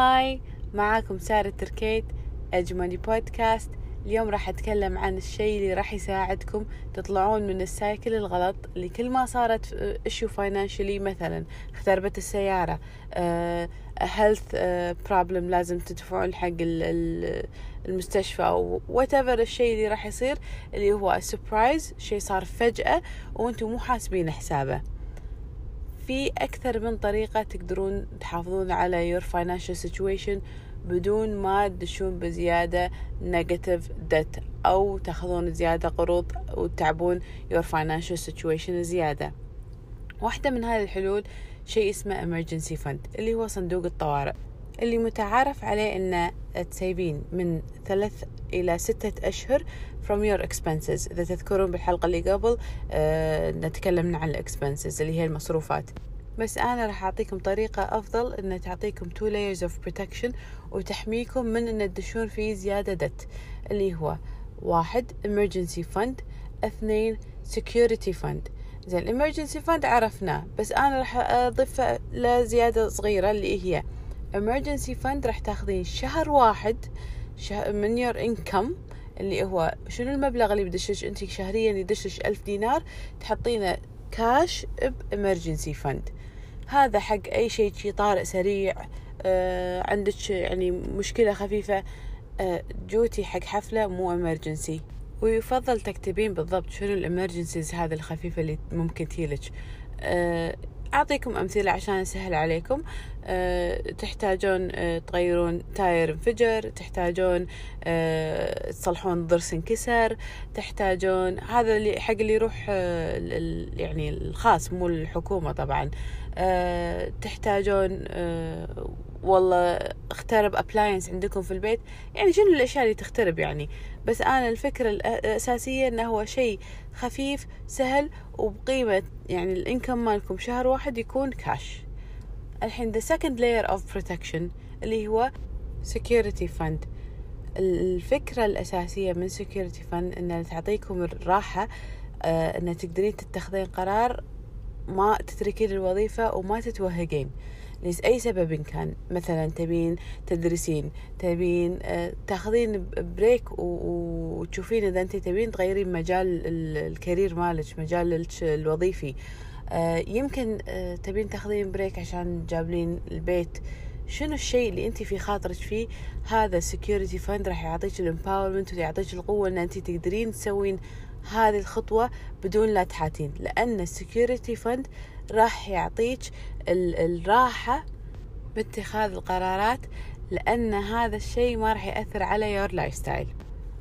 Hi معاكم سارة تركيت أجملي بودكاست. اليوم راح أتكلم عن الشيء اللي راح يساعدكم تطلعون من ال cycle الغلط اللي كل ما صارت issue financially مثلا. اختربت السيارة health problem لازم تدفعون حق المستشفى أو whatever الشيء اللي راح يصير اللي هو surprise شيء صار فجأة وأنتم مو حاسبين حسابه. في أكثر من طريقة تقدرون تحافظون على your financial situation بدون ما تدشون بزيادة negative debt أو تأخذون زيادة قروض وتعبون your financial situation زيادة. واحدة من هذه الحلول شيء اسمه emergency fund اللي هو صندوق الطوارئ. اللي متعارف عليه أنه تسيبين من ثلاث إلى ستة أشهر from your expenses. إذا تذكرون بالحلقة اللي قبل آه نتكلمنا عن الإكسبنسز اللي هي المصروفات. بس أنا راح أعطيكم طريقة أفضل إن تعطيكم two layers of protection وتحميكم من إن تدشون في زيادة دت اللي هو واحد emergency fund اثنين security fund. زين emergency fund عرفناه بس أنا راح أضيف لزيادة صغيرة اللي هي emergency fund راح تاخذين شهر واحد من your income اللي هو شنو المبلغ اللي بدشش انت شهريا يدشش ألف دينار تحطينه cash ب emergency fund هذا حق أي شيء شي طارئ سريع آه عندك يعني مشكلة خفيفة آه جوتي حق حفلة مو emergency ويفضل تكتبين بالضبط شنو ال emergencies هذا الخفيفة اللي ممكن تيلك آه أعطيكم أمثلة عشان أسهل عليكم. أه تحتاجون أه تغيرون tire انفجر تحتاجون أه تصلحون ضرس انكسر تحتاجون هذا اللي حق اللي يروح أه يعني الخاص مو الحكومة طبعا. أه تحتاجون أه والله اخترب ابلاينس عندكم في البيت. يعني شنو الأشياء اللي تخترب يعني؟ بس أنا الفكرة الأساسية إنه هو شيء خفيف سهل وبقيمة يعني الإنكم مالكم شهر واحد يكون كاش الحين the second layer of protection اللي هو security fund. الفكرة الأساسية من security fund إنها تعطيكم الراحة آه إن تقدرين تتخذين قرار ما تتركين الوظيفة وما تتوهقين. لأي سبب كان. مثلا تبين تدرسين تبين آه تاخذين break وتشوفين إذا أنت تبين تغيرين مجال ال career مالك مجال الوظيفي. آه يمكن آه تبين تاخذين break عشان جابلين البيت. شنو الشيء اللي أنت في خاطرك فيه؟ هذا ال security fund راح يعطيك ال empowerment ويعطيك القوة إن أنت تقدرين تسوين هذه الخطوة بدون لا تحاتين لأن ال security fund راح يعطيك الراحة باتخاذ القرارات لأن هذا الشيء ما راح يأثر على your lifestyle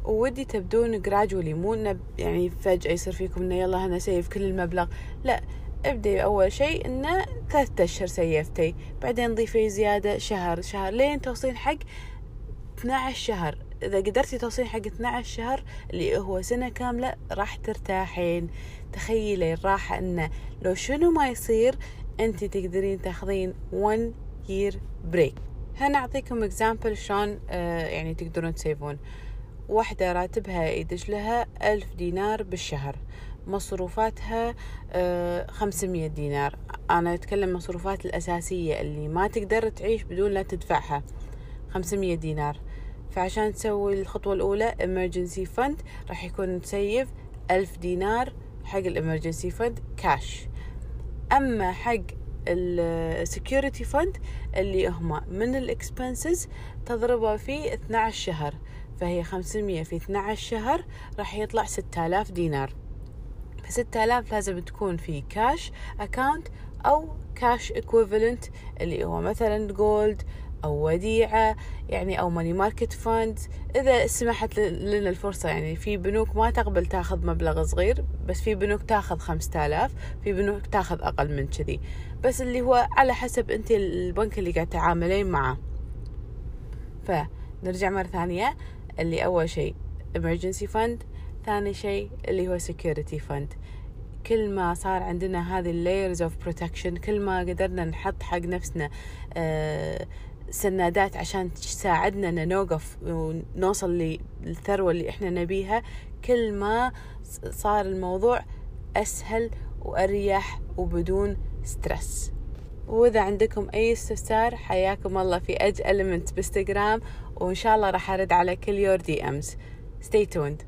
وودي تبدون gradually مو إنه يعني فجأة يصير فيكم إنه يلا أنا save كل المبلغ لا ابدي أول شيء انه ثلاثة أشهر سيفتي بعدين ضيفي زيادة شهر شهر لين توصلين حق 12 شهر. إذا قدرتي توصلين حق 12 شهر اللي هو سنة كاملة راح ترتاحين. تخيلي الراحة إنه لو شنو ما يصير انت تقدرين تاخذين 1 year break. هنا أعطيكم example شلون آه يعني تقدرون تسيفون. واحدة راتبها يدش لها ألف دينار بالشهر. مصروفاتها خمسمية دينار. أنا أتكلم مصروفات الأساسية اللي ما تقدر تعيش بدون لا تدفعها. خمسمية دينار. فعشان تسوي الخطوة الأولى emergency fund راح يكون تسيف ألف دينار حق ال emergency fund cash أما حق ال security fund اللي هما من ال expenses تضربه في 12 شهر. فهي 500 في 12 شهر راح يطلع 6000 دينار. ف 6000 لازم تكون في cash account أو cash equivalent اللي هو مثلا gold أو وديعة يعني أو money market fund إذا سمحت لنا الفرصة يعني في بنوك ما تقبل تاخذ مبلغ صغير بس في بنوك تاخذ خمسة آلاف في بنوك تاخذ أقل من كذي. بس اللي هو على حسب أنت البنك اللي قاعد تعاملين معه. فنرجع مرة ثانية اللي أول شيء emergency fund ثاني شيء اللي هو security fund. كل ما صار عندنا هذه layers of protection كل ما قدرنا نحط حق نفسنا آه سنادات عشان تساعدنا ان نوقف ونوصل للثروة اللي إحنا نبيها. كل ما صار الموضوع أسهل وأريح وبدون stress. وإذا عندكم أي استفسار حياكم الله في أج إلمنت بإنستغرام وإن شاء الله راح أرد على كل your DMs stay tuned.